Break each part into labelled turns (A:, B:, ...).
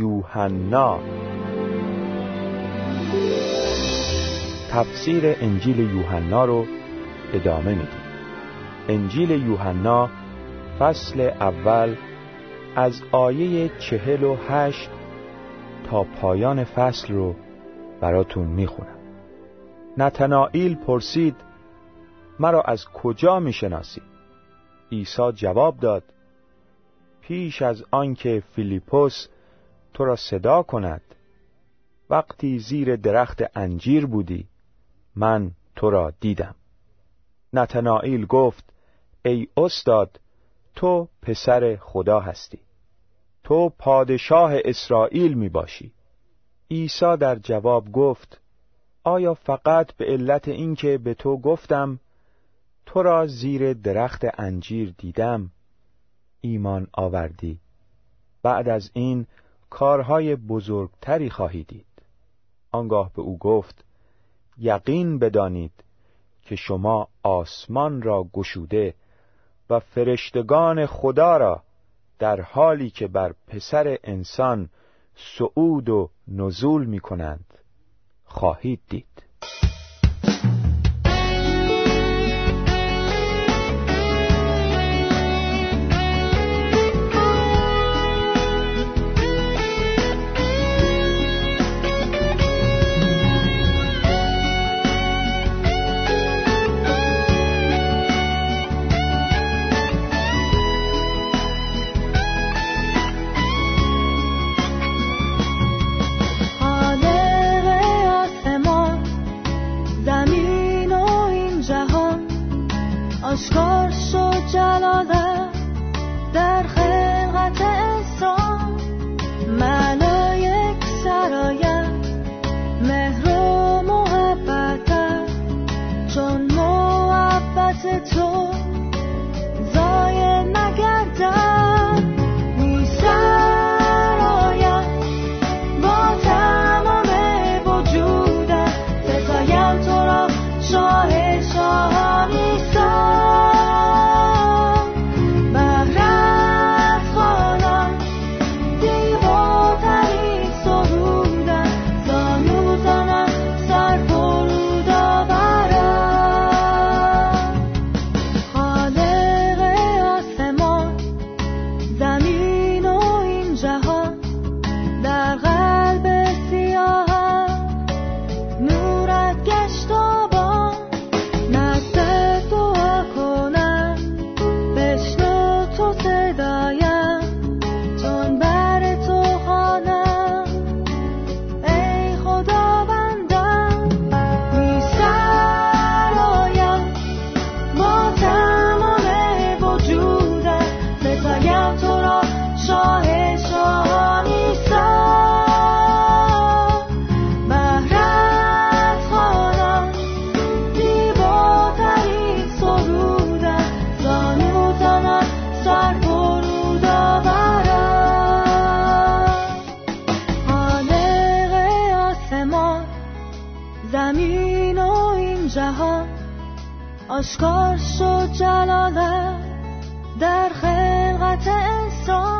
A: یوحنا. تفسیر انجیل یوحنا رو ادامه میدیم. انجیل یوحنا فصل اول از آیه چهل و هشت تا پایان فصل رو براتون می‌خونم. نتنائیل پرسید مرا از کجا می‌شناسی؟ عیسی جواب داد پیش از آنکه فیلیپوس تو را صدا کند. وقتی زیر درخت انجیر بودی من تو را دیدم. نتنائیل گفت ای استاد تو پسر خدا هستی. تو پادشاه اسرائیل می باشی. عیسی در جواب گفت آیا فقط به علت اینکه به تو گفتم تو را زیر درخت انجیر دیدم؟ ایمان آوردی. بعد از این کارهای بزرگتری خواهی دید. آنگاه به او گفت یقین بدانید که شما آسمان را گشوده و فرشتگان خدا را در حالی که بر پسر انسان صعود و نزول می کنند خواهید دید.
B: آشکار شد جلاله در خلقت انسان.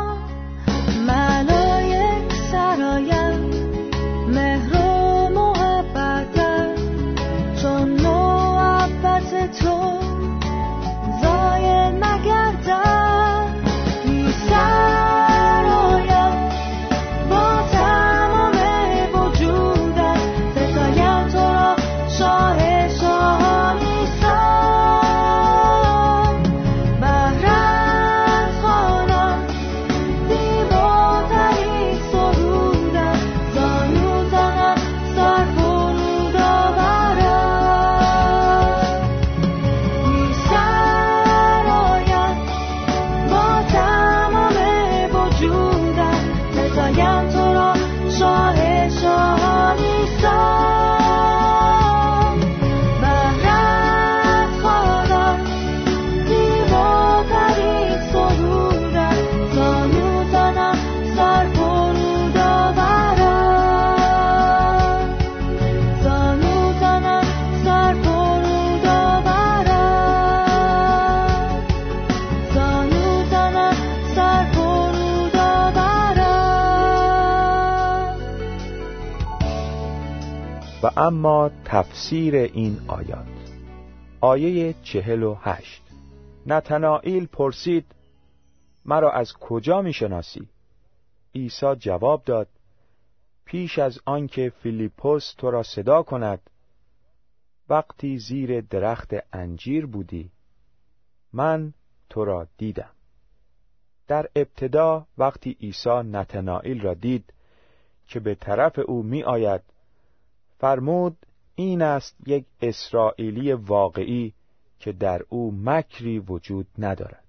A: اما تفسیر این آیات. آیه چهل و هشت. نتنائیل پرسید مرا از کجا می‌شناسی؟ عیسی جواب داد پیش از آنکه فیلیپوس تو را صدا کند وقتی زیر درخت انجیر بودی من تو را دیدم. در ابتدا وقتی عیسی نتنائیل را دید که به طرف او می آید فرمود این است یک اسرائیلی واقعی که در او مکری وجود ندارد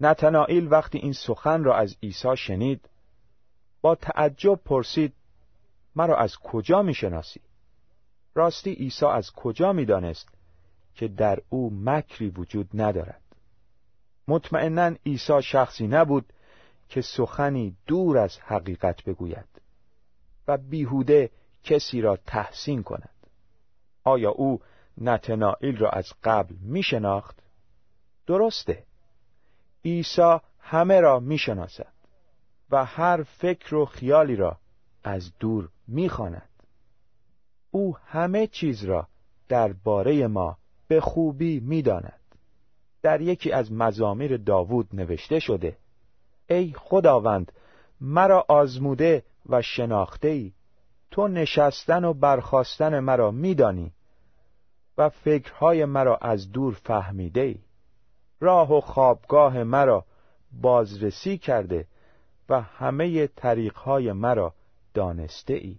A: نتنائیل وقتی این سخن را از عیسی شنید با تعجب پرسید مرا از کجا می شناسی؟ راستی عیسی از کجا می دانست که در او مکری وجود ندارد مطمئنا عیسی شخصی نبود که سخنی دور از حقیقت بگوید و بیهوده کسی را تحسین کند آیا او نتنائیل را از قبل می شناخت؟ درسته عیسی همه را می شناسد و هر فکر و خیالی را از دور می خاند. او همه چیز را درباره ما به خوبی می داند. در یکی از مزامیر داوود نوشته شده ای خداوند مرا آزموده و شناخته ای تو نشستن و برخواستن مرا میدانی و فکرهای مرا از دور فهمیده ای. راه و خوابگاه مرا بازرسی کرده و همه طریقهای مرا دانسته ای.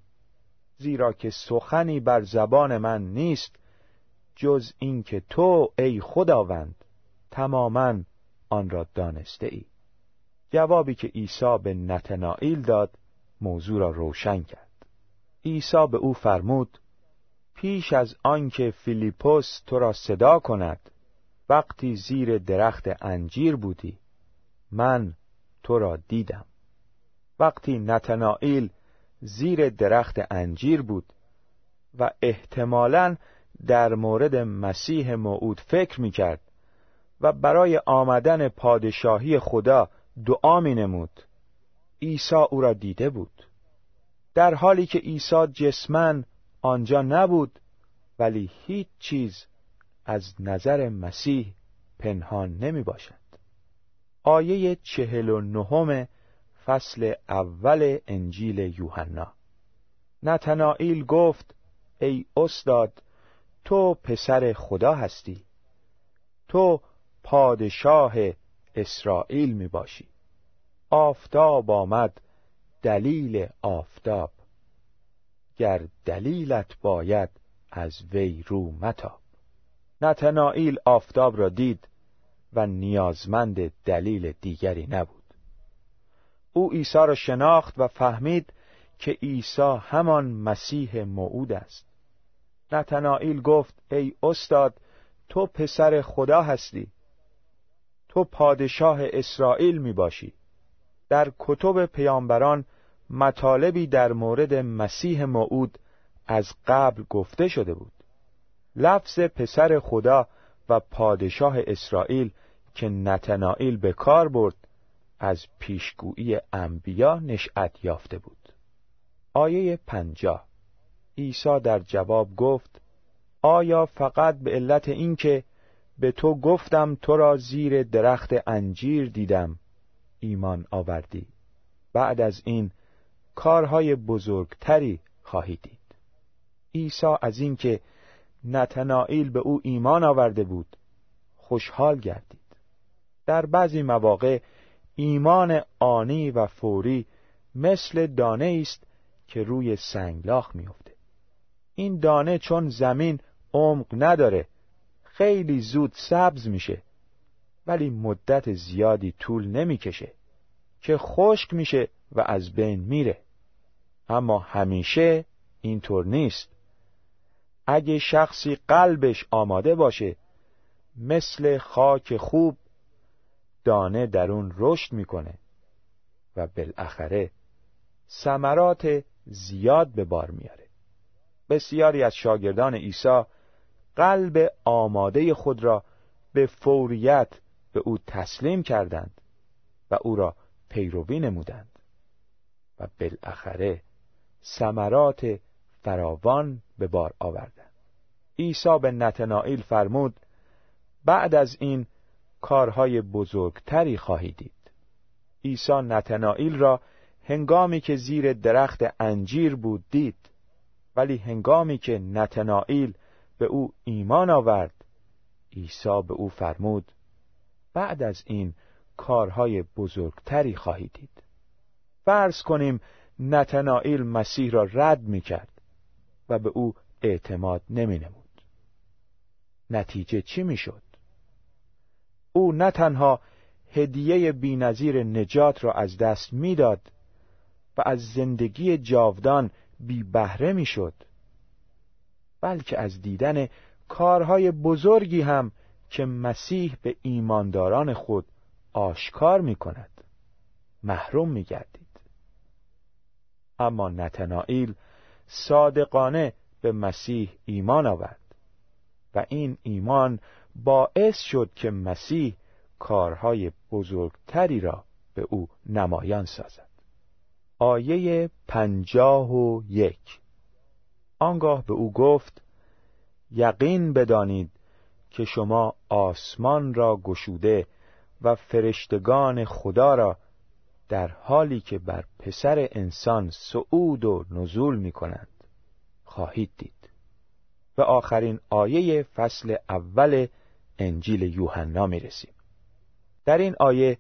A: زیرا که سخنی بر زبان من نیست جز اینکه تو ای خداوند تماما آن را دانسته ای. جوابی که عیسی به نتنائیل داد موضوع را روشن کرد. عیسی به او فرمود پیش از آنکه فیلیپوس تو را صدا کند وقتی زیر درخت انجیر بودی من تو را دیدم. وقتی نتنائیل زیر درخت انجیر بود و احتمالاً در مورد مسیح موعود فکر می کرد و برای آمدن پادشاهی خدا دعا می نمود عیسی او را دیده بود. در حالی که عیسی جسمن آنجا نبود ولی هیچ چیز از نظر مسیح پنهان نمی باشد آیه چهل و نهم فصل اول انجیل یوحنا. نتنائیل گفت ای استاد تو پسر خدا هستی. تو پادشاه اسرائیل می باشی آفتاب آمد دلیل آفتاب. گر دلیلت باید از وی رو متاب. نتنائیل آفتاب را دید و نیازمند دلیل دیگری نبود. او عیسی را شناخت و فهمید که عیسی همان مسیح موعود است. نتنائیل گفت ای استاد تو پسر خدا هستی. تو پادشاه اسرائیل می باشی در کتب پیامبران مطالبی در مورد مسیح موعود از قبل گفته شده بود. لفظ پسر خدا و پادشاه اسرائیل که نتنائیل به کار برد از پیشگویی انبیا نشأت یافته بود. آیه پنجاه. عیسی در جواب گفت آیا فقط به علت اینکه به تو گفتم تو را زیر درخت انجیر دیدم ایمان آوردی؟ بعد از این کارهای بزرگتری خواهی دید. عیسی از اینکه نتنائیل به او ایمان آورده بود خوشحال گردید. در بعضی مواقع ایمان آنی و فوری مثل دانه است که روی سنگلاخ میفته این دانه چون زمین عمق نداره خیلی زود سبز میشه ولی مدت زیادی طول نمی‌کشه که خشک میشه و از بین میره. اما همیشه اینطور نیست. اگه شخصی قلبش آماده باشه مثل خاک خوب دانه در اون رشد می‌کنه و بالاخره ثمرات زیاد به بار میاره بسیاری از شاگردان عیسی قلب آماده خود را به فوریت به او تسلیم کردند و او را پیروی نمودند و بالاخره ثمرات فراوان به بار آوردند عیسی به نتنائیل فرمود بعد از این کارهای بزرگتری خواهی دید. عیسی نتنائیل را هنگامی که زیر درخت انجیر بود دید ولی هنگامی که نتنائیل به او ایمان آورد عیسی به او فرمود بعد از این کارهای بزرگتری خواهی دید. فرض کنیم نتنائیل مسیح را رد می کرد و به او اعتماد نمی نمود. نتیجه چی می شد؟ او نه تنها هدیه بینظیر نجات را از دست می‌داد و از زندگی جاودان بی بهره می‌شد بلکه از دیدن کارهای بزرگی هم که مسیح به ایمانداران خود آشکار می کند محروم می گردید اما نتنائیل صادقانه به مسیح ایمان آورد و این ایمان باعث شد که مسیح کارهای بزرگتری را به او نمایان سازد. آیه پنجاه و یک. آنگاه به او گفت یقین بدانید که شما آسمان را گشوده و فرشتگان خدا را در حالی که بر پسر انسان صعود و نزول می کنند خواهید دید. و آخرین آیه فصل اول انجیل یوحنا می رسیم در این آیه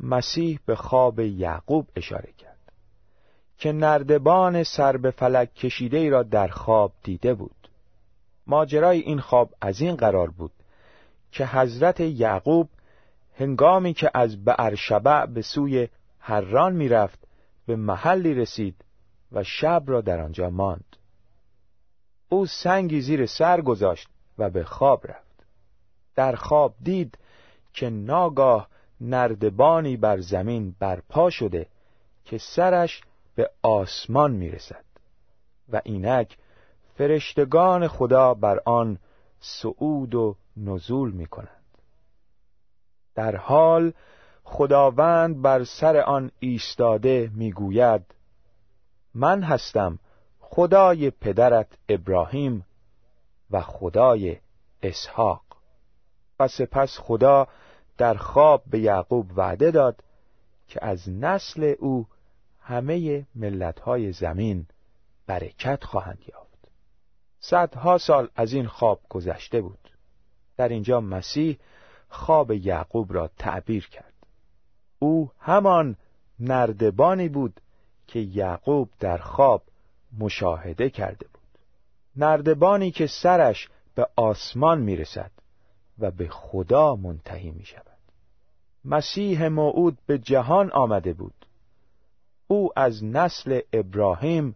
A: مسیح به خواب یعقوب اشاره کرد که نردبان سر به فلک کشیده ای را در خواب دیده بود. ماجرای این خواب از این قرار بود که حضرت یعقوب هنگامی که از بعرشبع به سوی هران می‌رفت به محلی رسید و شب را در آنجا ماند او سنگی زیر سر گذاشت و به خواب رفت در خواب دید که ناگاه نردبانی بر زمین برپا شده که سرش به آسمان می‌رسد و اینک فرشتگان خدا بر آن صعود و نزول می کنند. در حال خداوند بر سر آن ایستاده می‌گوید من هستم خدای پدرت ابراهیم و خدای اسحاق. و سپس خدا در خواب به یعقوب وعده داد که از نسل او همه ملتهای زمین برکت خواهند یافت. صدها سال از این خواب گذشته بود. در اینجا مسیح خواب یعقوب را تعبیر کرد. او همان نردبانی بود که یعقوب در خواب مشاهده کرده بود. نردبانی که سرش به آسمان می‌رسد و به خدا منتهی می شود مسیح موعود به جهان آمده بود. او از نسل ابراهیم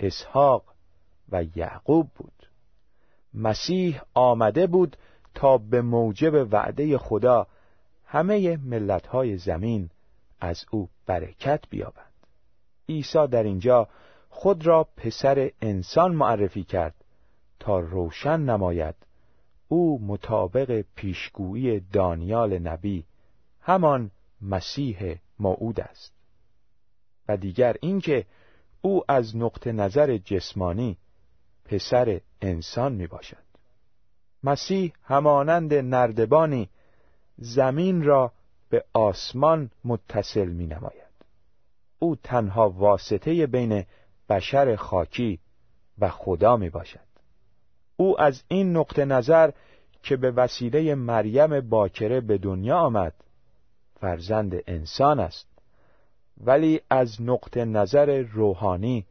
A: اسحاق و یعقوب بود. مسیح آمده بود تا به موجب وعده خدا همه ملتهای زمین از او برکت بیابند. عیسی در اینجا خود را پسر انسان معرفی کرد تا روشن نماید. او مطابق پیشگویی دانیال نبی همان مسیح موعود است. و دیگر اینکه او از نقطه نظر جسمانی پسر انسان می باشد مسیح همانند نردبانی زمین را به آسمان متصل می نماید او تنها واسطه بین بشر خاکی و خدا می باشد او از این نقطه نظر که به وسیله مریم باکره به دنیا آمد فرزند انسان است. ولی از نقطه نظر روحانی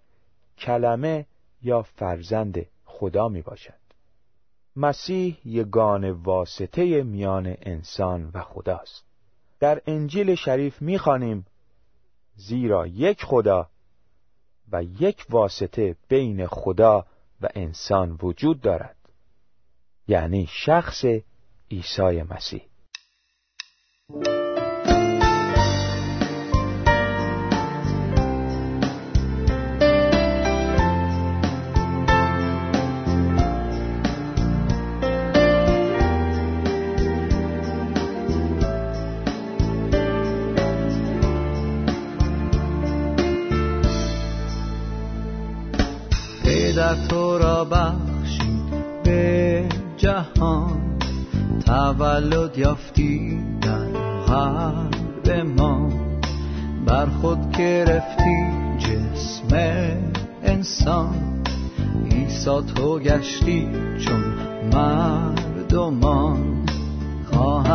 A: کلمه یا فرزند خدا می باشد مسیح یگان واسطه میان انسان و خداست. در انجیل شریف می‌خوانیم زیرا یک خدا و یک واسطه بین خدا و انسان وجود دارد. یعنی شخص عیسی مسیح.
C: در تو را بخشید به جهان. تولد یافتی در قلب ما. بر خود گرفتی جسم انسان. ایسا تو گشتی چون مردمان. خواهد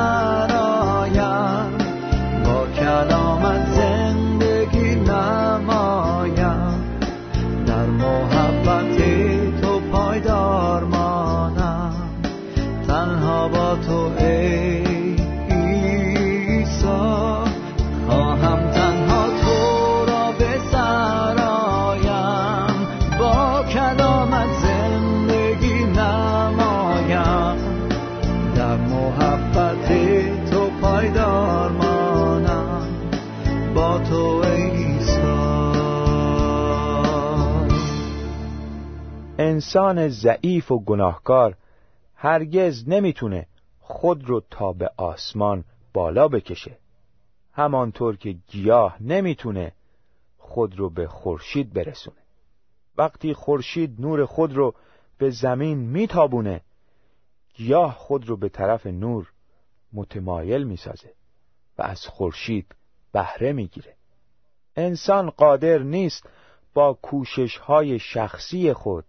A: انسان ضعیف و گناهکار هرگز نمی‌تونه خود رو تا به آسمان بالا بکشه. همانطور که گیاه نمی‌تونه خود رو به خورشید برسونه. وقتی خورشید نور خود رو به زمین میتابونه گیاه خود رو به طرف نور متمایل می‌سازه و از خورشید بهره می‌گیره. انسان قادر نیست با کوشش های شخصی خود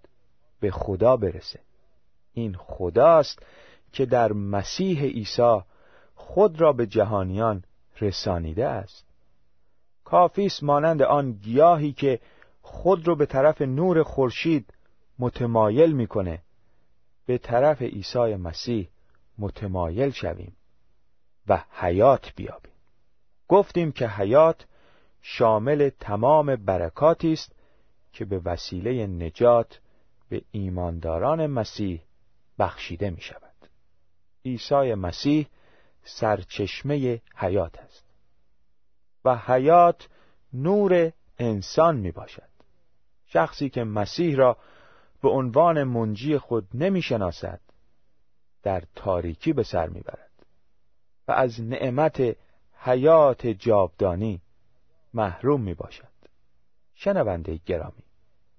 A: به خدا برسه. این خداست که در مسیح عیسی خود را به جهانیان رسانیده است. کافیس مانند آن گیاهی که خود را به طرف نور خورشید متمایل می‌کنه به طرف عیسی مسیح متمایل شویم و حیات بیابیم. گفتیم که حیات شامل تمام برکاتی است که به وسیله نجات به ایمانداران مسیح بخشیده می شود عیسی مسیح سرچشمه حیات است و حیات نور انسان می باشد شخصی که مسیح را به عنوان منجی خود نمی شناسد در تاریکی به سر می برد و از نعمت حیات جاودانی محروم می باشد شنونده گرامی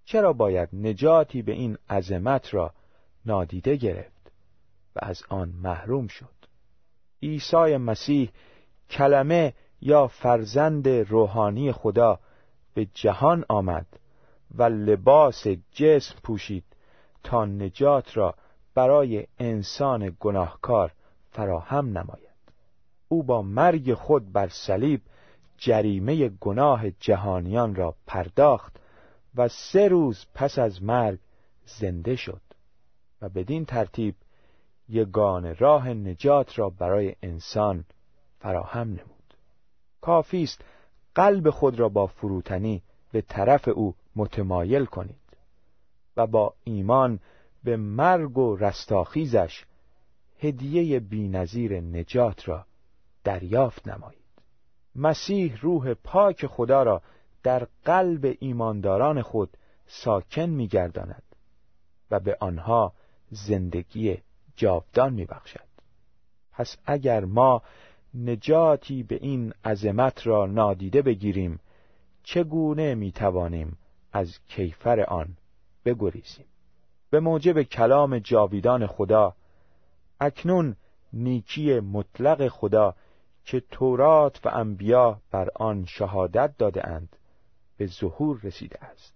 A: چرا باید نجاتی به این عظمت را نادیده گرفت و از آن محروم شد؟ عیسی مسیح کلمه یا فرزند روحانی خدا به جهان آمد و لباس جسم پوشید تا نجات را برای انسان گناهکار فراهم نماید. او با مرگ خود بر صلیب جریمه گناه جهانیان را پرداخت و سه روز پس از مرگ زنده شد و بدین ترتیب یگان راه نجات را برای انسان فراهم نمود. کافی است قلب خود را با فروتنی به طرف او متمایل کنید و با ایمان به مرگ و رستاخیزش هدیه بینظیر نجات را دریافت نمایید. مسیح روح پاک خدا را در قلب ایمانداران خود ساکن میگرداند و به آنها زندگی جاودان میبخشد. پس اگر ما نجاتی به این عظمت را نادیده بگیریم چگونه می‌توانیم از کیفر آن بگریزیم؟ به موجب کلام جاویدان خدا اکنون نیکی مطلق خدا که تورات و انبیا بر آن شهادت داده اند به ظهور رسیده است.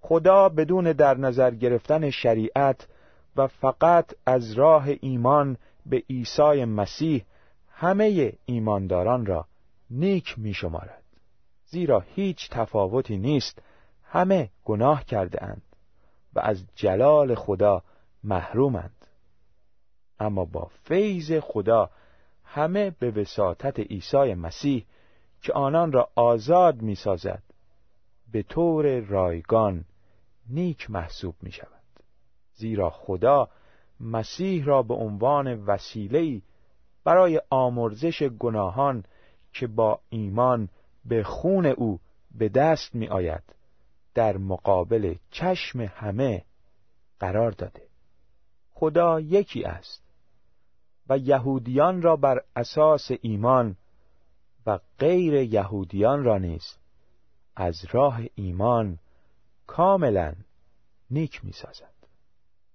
A: خدا بدون در نظر گرفتن شریعت و فقط از راه ایمان به عیسی مسیح همه ایمانداران را نیک می شمارد زیرا هیچ تفاوتی نیست همه گناه کرده اند و از جلال خدا محرومند. اما با فیض خدا همه به وساطت عیسی مسیح که آنان را آزاد می سازد به طور رایگان نیک محسوب می شود زیرا خدا مسیح را به عنوان وسیله‌ای برای آمرزش گناهان که با ایمان به خون او به دست می آید در مقابل چشم همه قرار داده. خدا یکی است و یهودیان را بر اساس ایمان و غیر یهودیان را نیز از راه ایمان کاملا نیک می سازد.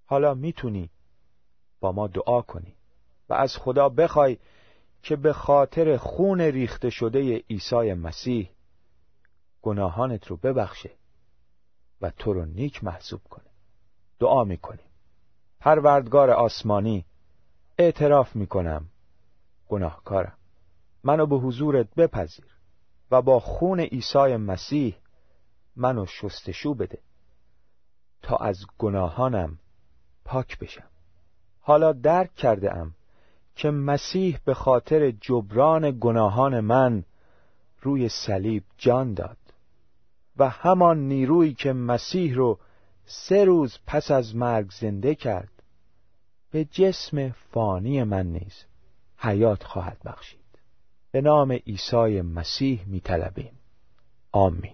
A: حالا می‌تونی با ما دعا کنی و از خدا بخوای که به خاطر خون ریخته شده عیسی مسیح گناهانت رو ببخشه و تو رو نیک محسوب کنه. دعا می‌کنیم. پروردگار آسمانی اعتراف می‌کنم گناهکارم. منو به حضورت بپذیر. و با خون عیسی مسیح منو شستشو بده تا از گناهانم پاک بشم. حالا درک کرده ام که مسیح به خاطر جبران گناهان من روی صلیب جان داد و همان نیرویی که مسیح رو سه روز پس از مرگ زنده کرد به جسم فانی من نیز حیات خواهد بخشید. به نام عیسی مسیح می طلبیم. آمین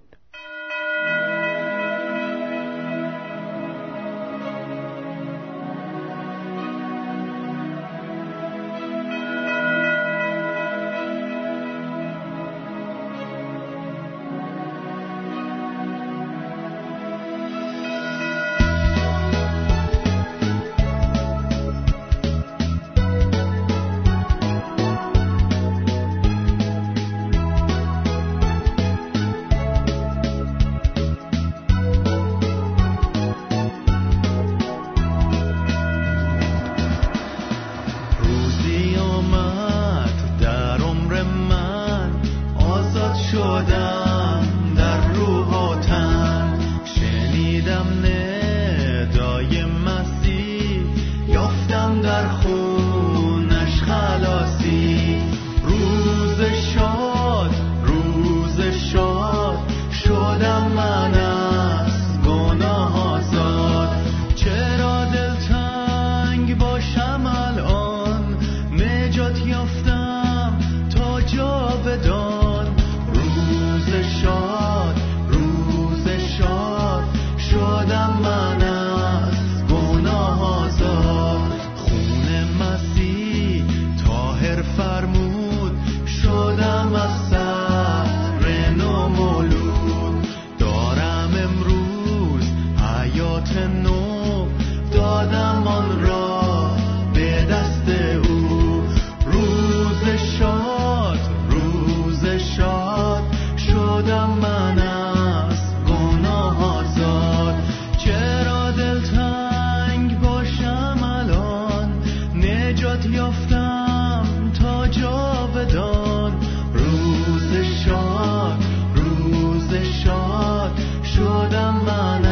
D: 说的吗呢？